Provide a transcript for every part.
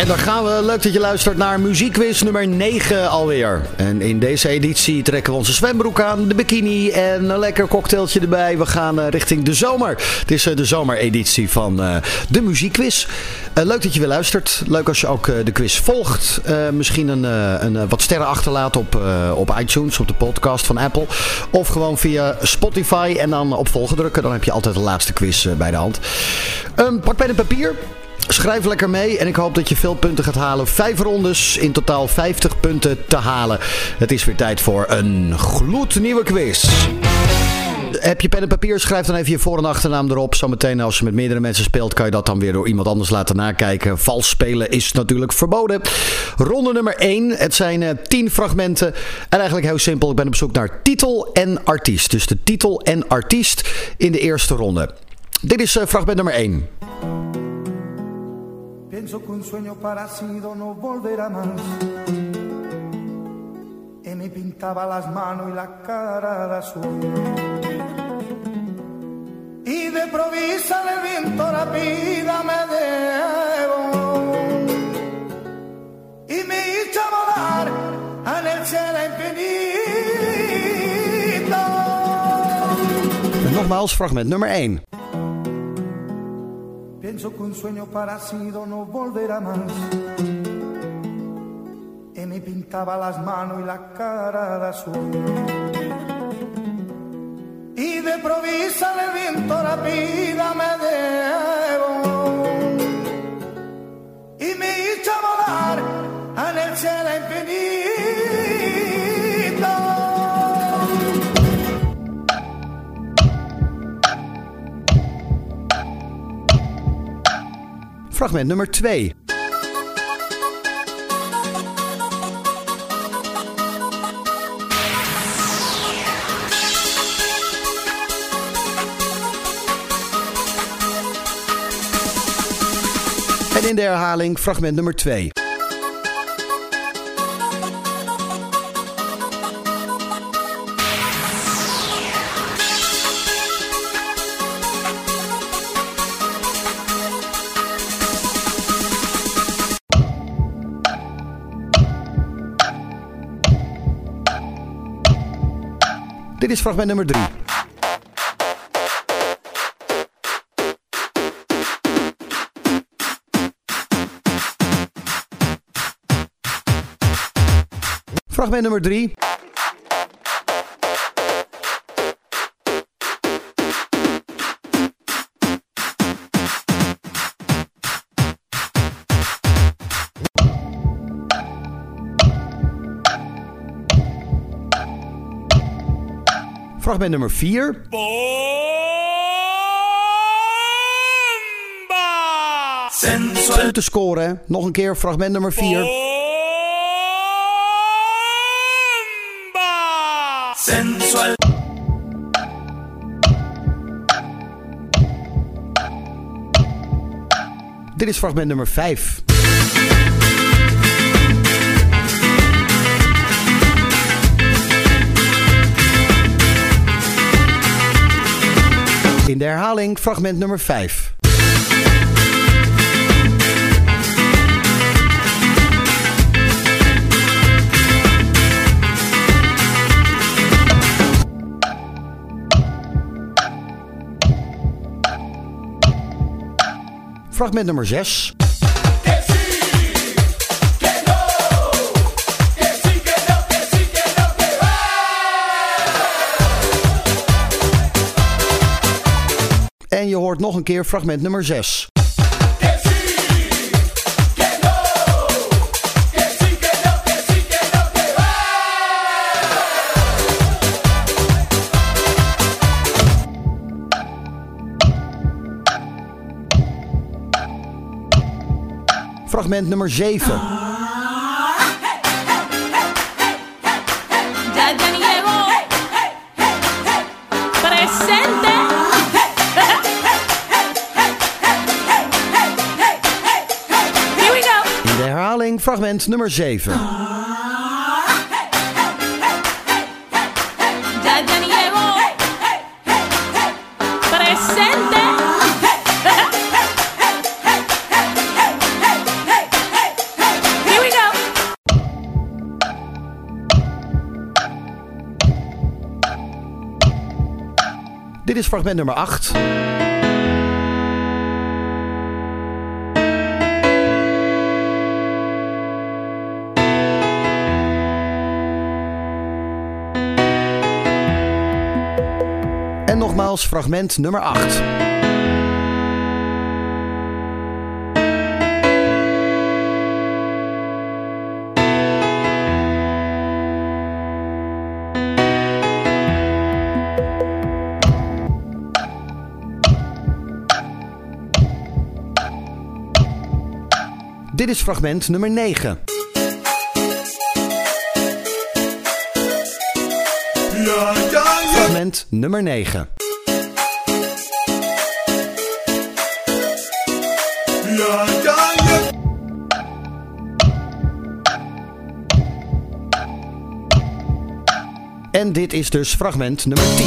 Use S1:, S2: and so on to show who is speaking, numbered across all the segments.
S1: En dan gaan we. Leuk dat je luistert naar muziekquiz nummer 9 alweer. En in deze editie trekken we onze zwembroek aan, de bikini en een lekker cocktailtje erbij. We gaan eh, richting de zomer. Het is eh, de zomereditie van uh, de muziekquiz. leuk dat je weer luistert. Leuk als je ook de quiz volgt. misschien een, een wat sterren achterlaat op, op iTunes, op de podcast van Apple. Of gewoon via Spotify en dan op volgen drukken. Dan heb je altijd de laatste quiz bij de hand. Pak pen en papier. Schrijf lekker mee en ik hoop dat je veel punten gaat halen. Vijf rondes, in totaal 50 punten te halen. Het is weer tijd voor een gloednieuwe quiz. Heb je pen en papier, schrijf dan even je voor- en achternaam erop. Zometeen als je met meerdere mensen speelt, kan je dat dan weer door iemand anders laten nakijken. Vals spelen is natuurlijk verboden. Ronde nummer 1. Het zijn uh, eh, 10 fragmenten. En eigenlijk heel simpel, ik ben op zoek naar titel en artiest. Dus de titel en artiest in de eerste ronde. Dit is uh, fragment nummer 1. Pienso que un sueño parecido no volverá más. Y me pintaba las manos y la cara de azul. Y de provisa el viento vida me debo. Y me hizo volar en el cielo infinito. Nogmaals, fragment nummer 1. Pienso que un sueño parecido no volverá más. Y me pintaba las manos y la cara de azul. Y de provisa el viento vida me debo. Y me hizo volar en el cielo infinito. Fragment nummer 2. En in de herhaling fragment nummer 2. Dit is fragment nummer 3. Fragment nummer 3. Fragment nummer 4. Sensual. te scoren. Nog een keer fragment nummer 4. Sensual. Dit is fragment nummer 5. De herhaling fragment nummer 5. Fragment nummer 6. Hoort nog een keer fragment nummer 6. Fragment nummer 7. fragment nummer 7. Dit is fragment nummer 8. Nogmaals fragment nummer 8. Dit is fragment nummer 9. Fragment nummer 9. En dit is dus fragment nummer 10.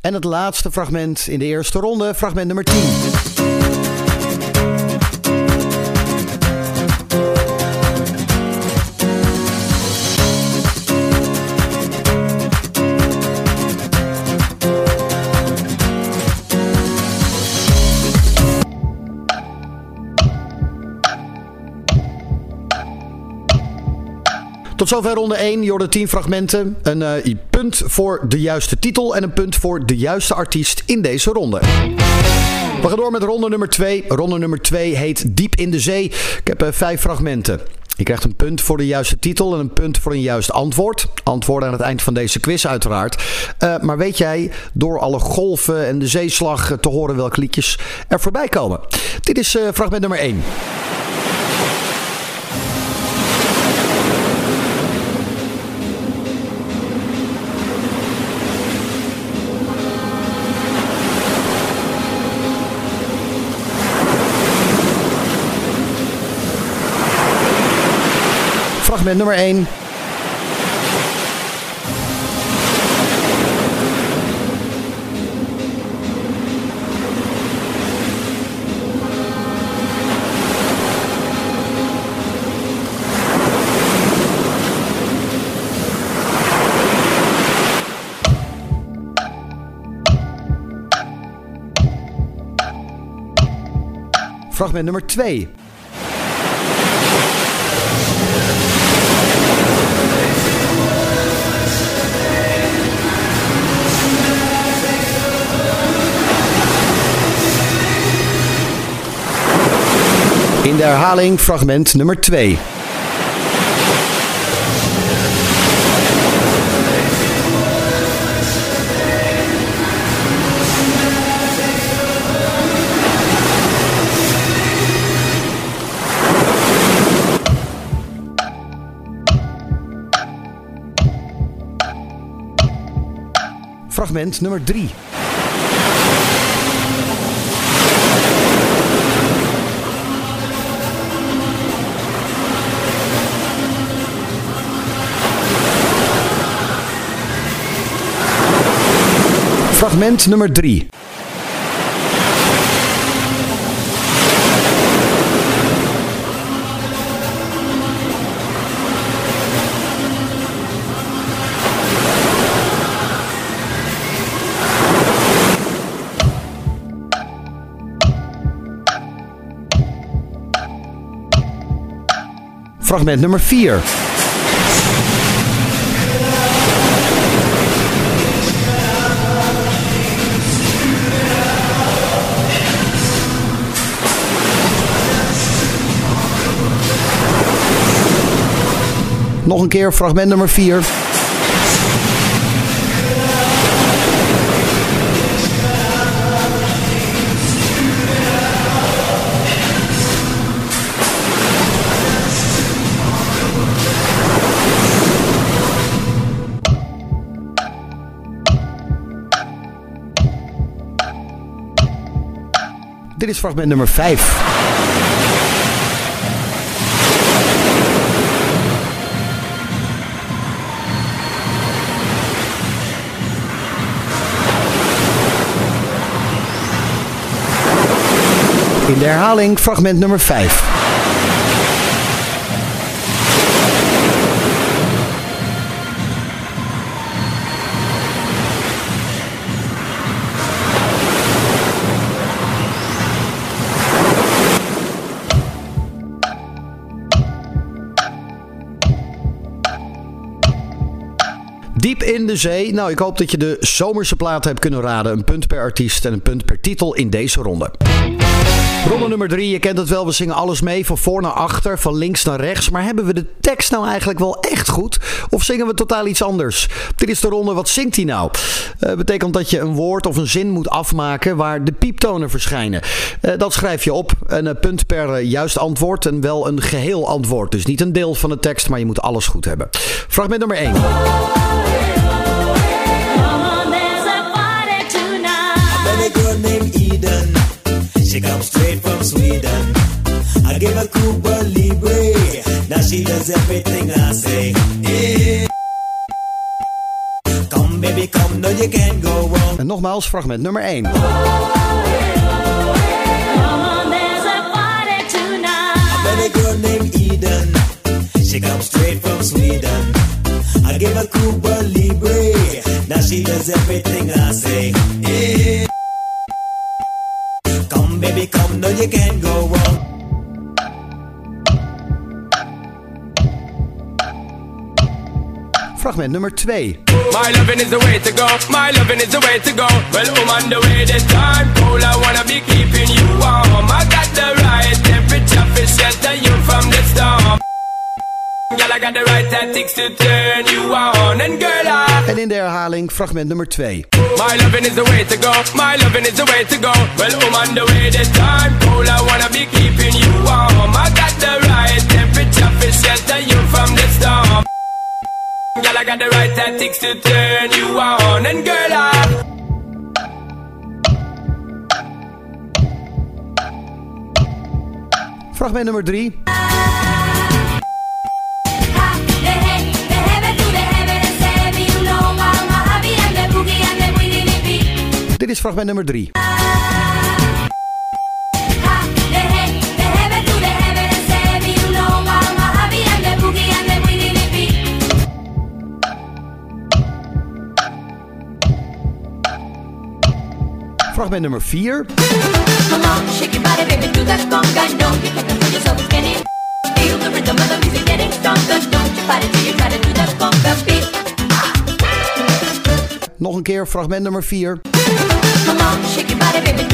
S1: En het laatste fragment in de eerste ronde, fragment nummer 10. Tot zover ronde 1. Je hoorde 10 fragmenten. Een uh, punt voor de juiste titel en een punt voor de juiste artiest in deze ronde. We gaan door met ronde nummer 2. Ronde nummer 2 heet Diep in de Zee. Ik heb uh, fragmenten. Je krijgt een punt voor de juiste titel en een punt voor een juist antwoord. Antwoorden aan het eind van deze quiz uiteraard. Uh, maar weet jij, door alle golven en de zeeslag te horen welke liedjes er voorbij komen. Dit is fragment nummer 1. Fragment nummer 1. Fragment nummer 2. In de herhaling fragment nummer 2. Fragment nummer 3. Fragment nummer 3. Fragment nummer 4. Nog een keer fragment nummer 4. Dit is fragment nummer 5. In de herhaling fragment nummer 5. Diep in de zee. Nou, ik hoop dat je de zomerse platen hebt kunnen raden. Een punt per artiest en een punt per titel in deze ronde. Ronde nummer drie, je kent het wel, we zingen alles mee, van voor naar achter, van links naar rechts. Maar hebben we de tekst nou eigenlijk wel echt goed? Of zingen we totaal iets anders? Dit is de ronde, wat zingt hij nou? Uh, betekent dat je een woord of een zin moet afmaken waar de pieptonen verschijnen. Uh, dat schrijf je op, een uh, punt per juist antwoord en wel een geheel antwoord. Dus niet een deel van de tekst, maar je moet alles goed hebben. Fragment nummer 1. She comes straight from Sweden. I give her Cuba Libre. Now she does everything I say. Yeah. Come baby, come, no you can't go wrong. En nogmaals, fragment nummer 1. Oh, girl named Eden. She comes straight from Sweden. I give her Cuba Libre. Now she does everything Fragment nummer 2. My loving is the way to go. My loving is the way to go. Well, I'm on the way this time. Cool, I wanna be keeping you warm. I got the right temperature for shelter you from the storm. Girl, I got the right tactics to turn you on. And girl, I... En in de herhaling fragment nummer 2. My loving is the way to go. My loving is the way to go. Well, I'm on the way this time. Cool, I wanna be keeping you warm. I right tactics to turn you on. And girl, I... Fragment nummer 3. Dit is fragment nummer 3.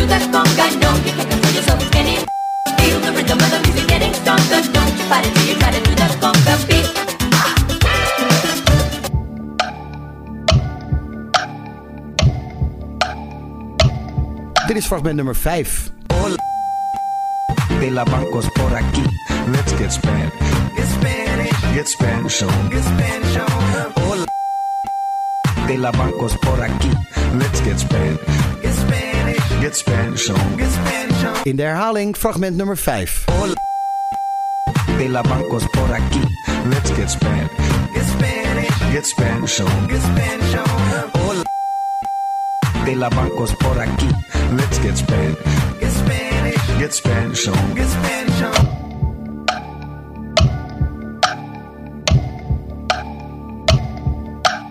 S1: That conga. No, you can't control yourself, it's getting. Feel the rhythm of the music getting stronger. Don't you fight it till you try to do that conga beat. Dit is fragment nummer 5. De la bancos por aquí. Let's get Spanish. Get Spanish. Get Spanish on. Get Spanish on. Hola. De la bancos por aquí. Let's get Spanish. Get Spanish. Get Spanish on. Get Spanish on. In de herhaling fragment nummer 5. Hola. De la bancos por aquí. Let's get Spanish. Get Spanish. Get Spanish on. Get Spanish on. Hola. De la bancos por aquí. Let's get Spanish. Get Spanish. Get Spanish on. Get Spanish on.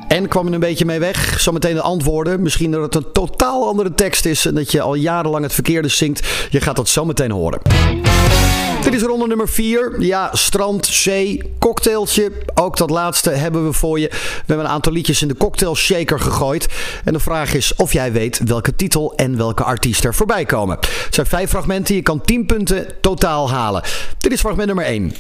S1: En kwam er een beetje mee weg. Zometeen de antwoorden. Misschien dat het een totaal andere tekst is en dat je al jarenlang het verkeerde zingt. Je gaat dat zometeen horen. Dit is ronde nummer 4. Ja, strand, zee, cocktailtje. Ook dat laatste hebben we voor je. We hebben een aantal liedjes in de cocktail shaker gegooid. En de vraag is of jij weet welke titel en welke artiest er voorbij komen. Het zijn vijf fragmenten. Je kan 10 punten totaal halen. Dit is fragment nummer 1.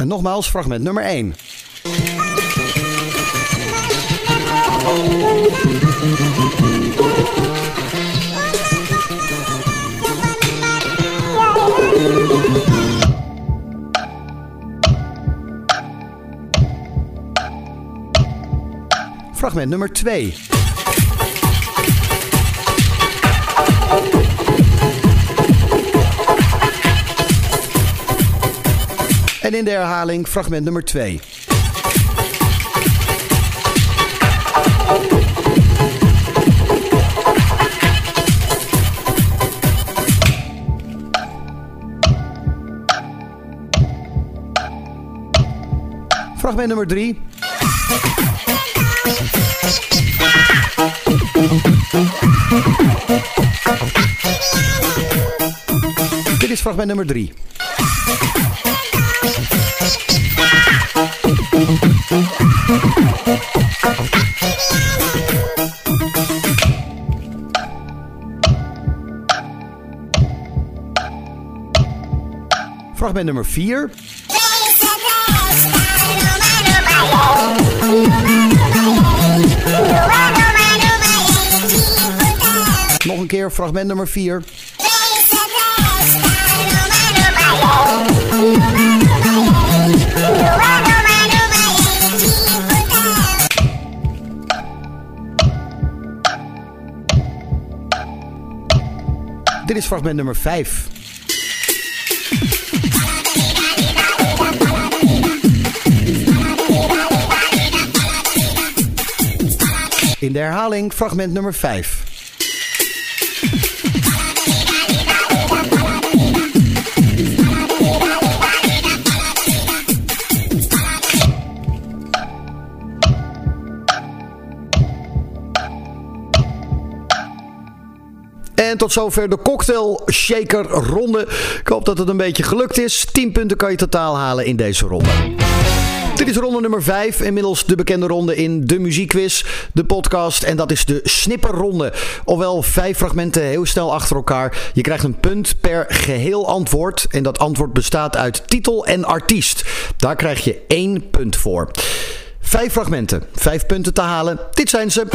S1: En nogmaals, fragment nummer 1. Fragment nummer 2. En in de herhaling fragment nummer 2. Fragment nummer 3. Dit is fragment nummer 3. Fragment nummer 4. Nog een keer fragment nummer 4. Dit is fragment nummer 5. In de herhaling fragment nummer 5. En tot zover de cocktail shaker ronde. Ik hoop dat het een beetje gelukt is. 10 punten kan je totaal halen in deze ronde. Dit is ronde nummer 5. Inmiddels de bekende ronde in de muziekquiz, de podcast. En dat is de snipperronde. Ofwel vijf fragmenten heel snel achter elkaar. Je krijgt een punt per geheel antwoord. En dat antwoord bestaat uit titel en artiest. Daar krijg je één punt voor. Vijf fragmenten, vijf punten te halen. Dit zijn ze.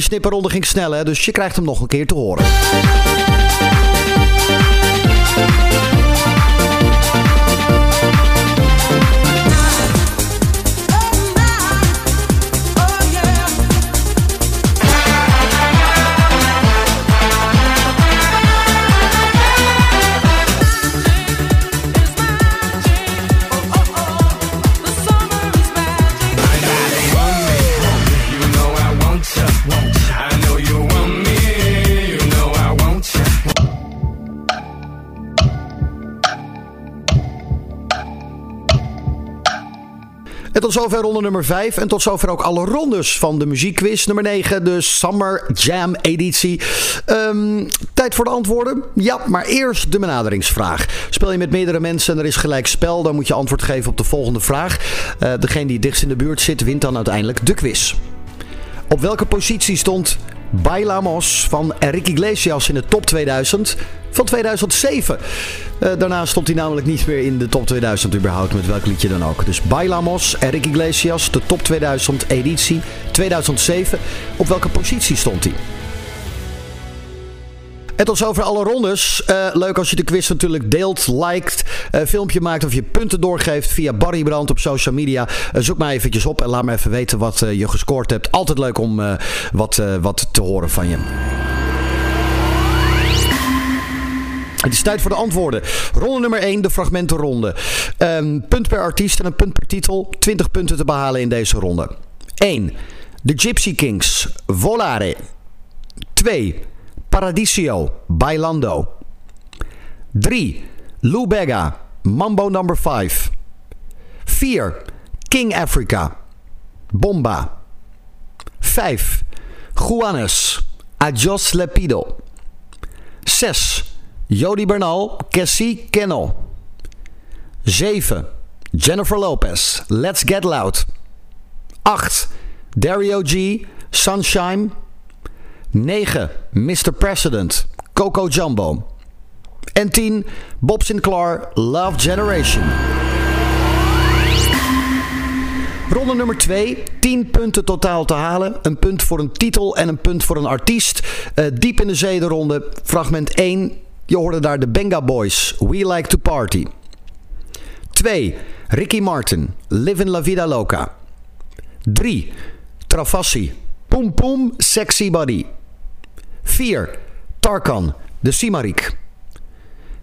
S1: Die snipperronde ging snel, hè? dus je krijgt hem nog een keer te horen. Tot zover ronde nummer 5. En tot zover ook alle rondes van de muziekquiz nummer 9. De Summer Jam editie. Um, tijd voor de antwoorden? Ja, maar eerst de benaderingsvraag. Speel je met meerdere mensen en er is gelijk spel, dan moet je antwoord geven op de volgende vraag. Uh, degene die dichtst in de buurt zit, wint dan uiteindelijk de quiz. Op welke positie stond Bailamos van Enrique Iglesias in de top 2000 van 2007. Uh, daarna stond hij namelijk niet meer in de top 2000 überhaupt, met welk liedje dan ook. Dus Bailamos, Enrique Iglesias, de top 2000 editie 2007. Op welke positie stond hij? En tot zover alle rondes. Uh, leuk als je de quiz natuurlijk deelt, liked, uh, filmpje maakt of je punten doorgeeft via Barry Brand op social media. Zoek mij eventjes op en laat me even weten wat je gescoord hebt. Altijd leuk om wat, wat te horen van je. Het is tijd voor de antwoorden. Ronde nummer 1, de fragmentenronde. Um, punt per artiest en een punt per titel. 20 punten te behalen in deze ronde. 1. De Gypsy Kings, Volare. 2. Paradiso, Bailando. 3. Lou Bega, Mambo Number 5. 4. King Africa, Bomba. 5. Juanes, Adios Lepido. 6. Jody Bernal, Cassie Kennel. 7. Jennifer Lopez, Let's Get Loud. 8. Dario G, Sunshine. 9. Mr. President, Coco Jumbo. En 10. Bob Sinclair, Love Generation. Ronde nummer 2. 10 punten totaal te halen. Een punt voor een titel en een punt voor een artiest. Uh, diep in de zee de ronde. Fragment 1. Je hoorde daar de Benga Boys. We Like to Party. 2. Ricky Martin. Live La Vida Loca. 3. Travassi. Poem Poem Sexy Body. 4. Tarkan. De Simarik.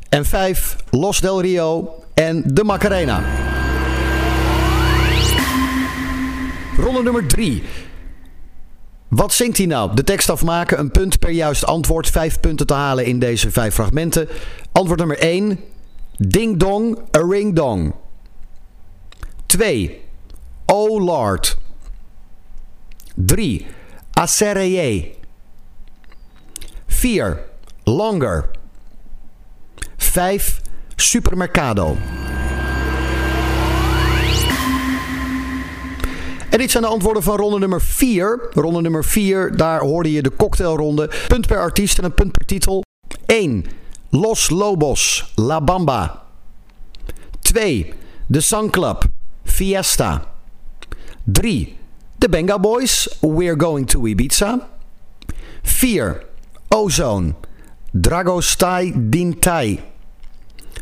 S1: En 5. Los del Rio en de Macarena. Ronde nummer 3. Wat zingt hij nou? De tekst afmaken, een punt per juist antwoord. Vijf punten te halen in deze vijf fragmenten. Antwoord nummer 1. Ding dong, a ring dong. 2. Oh Lord. 3. Acereye. 4. Longer. 5. Supermercado. En dit zijn de antwoorden van ronde nummer 4. Ronde nummer 4, daar hoorde je de cocktailronde. Punt per artiest en een punt per titel. 1. Los Lobos, La Bamba. 2. The Sun Club, Fiesta. 3. The Benga Boys, We're Going to Ibiza. 4. Ozone, Dragostai Dintai.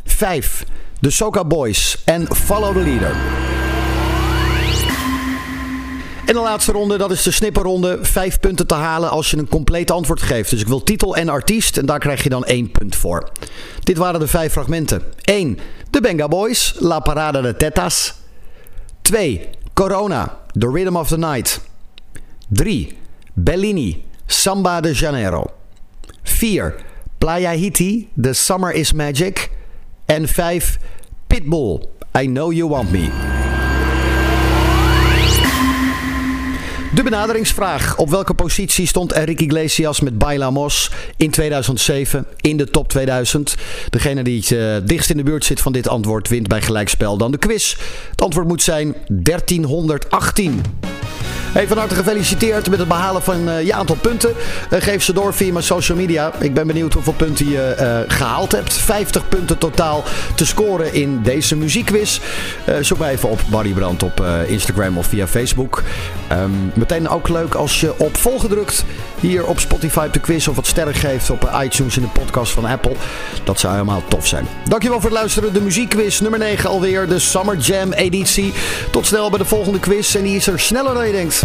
S1: 5. The Soca Boys en Follow the Leader. En de laatste ronde, dat is de snipperronde. Vijf punten te halen als je een compleet antwoord geeft. Dus ik wil titel en artiest en daar krijg je dan één punt voor. Dit waren de vijf fragmenten. 1. De Benga Boys, La Parada de Tetas. 2. Corona, The Rhythm of the Night. 3. Bellini, Samba de Janeiro. 4. Playa Hiti, The Summer is Magic. En 5. Pitbull, I Know You Want Me. De benaderingsvraag. Op welke positie stond Enrique Iglesias met Bailamos in 2007 in de top 2000? Degene die uh, dichtst in de buurt zit van dit antwoord wint bij gelijkspel dan de quiz. Het antwoord moet zijn 1318. Hey, van harte gefeliciteerd met het behalen van uh, je aantal punten. Uh, geef ze door via mijn social media. Ik ben benieuwd hoeveel punten je uh, gehaald hebt. 50 punten totaal te scoren in deze muziekquiz. zoek maar even op Barry Brand op Instagram of via Facebook. Um, meteen ook leuk als je op volgen drukt hier op Spotify op de quiz of wat sterren geeft op iTunes in de podcast van Apple. Dat zou helemaal tof zijn. Dankjewel voor het luisteren. De muziekquiz nummer 9 alweer. De Summer Jam editie. Tot snel bij de volgende quiz. En die is er sneller dan je denkt.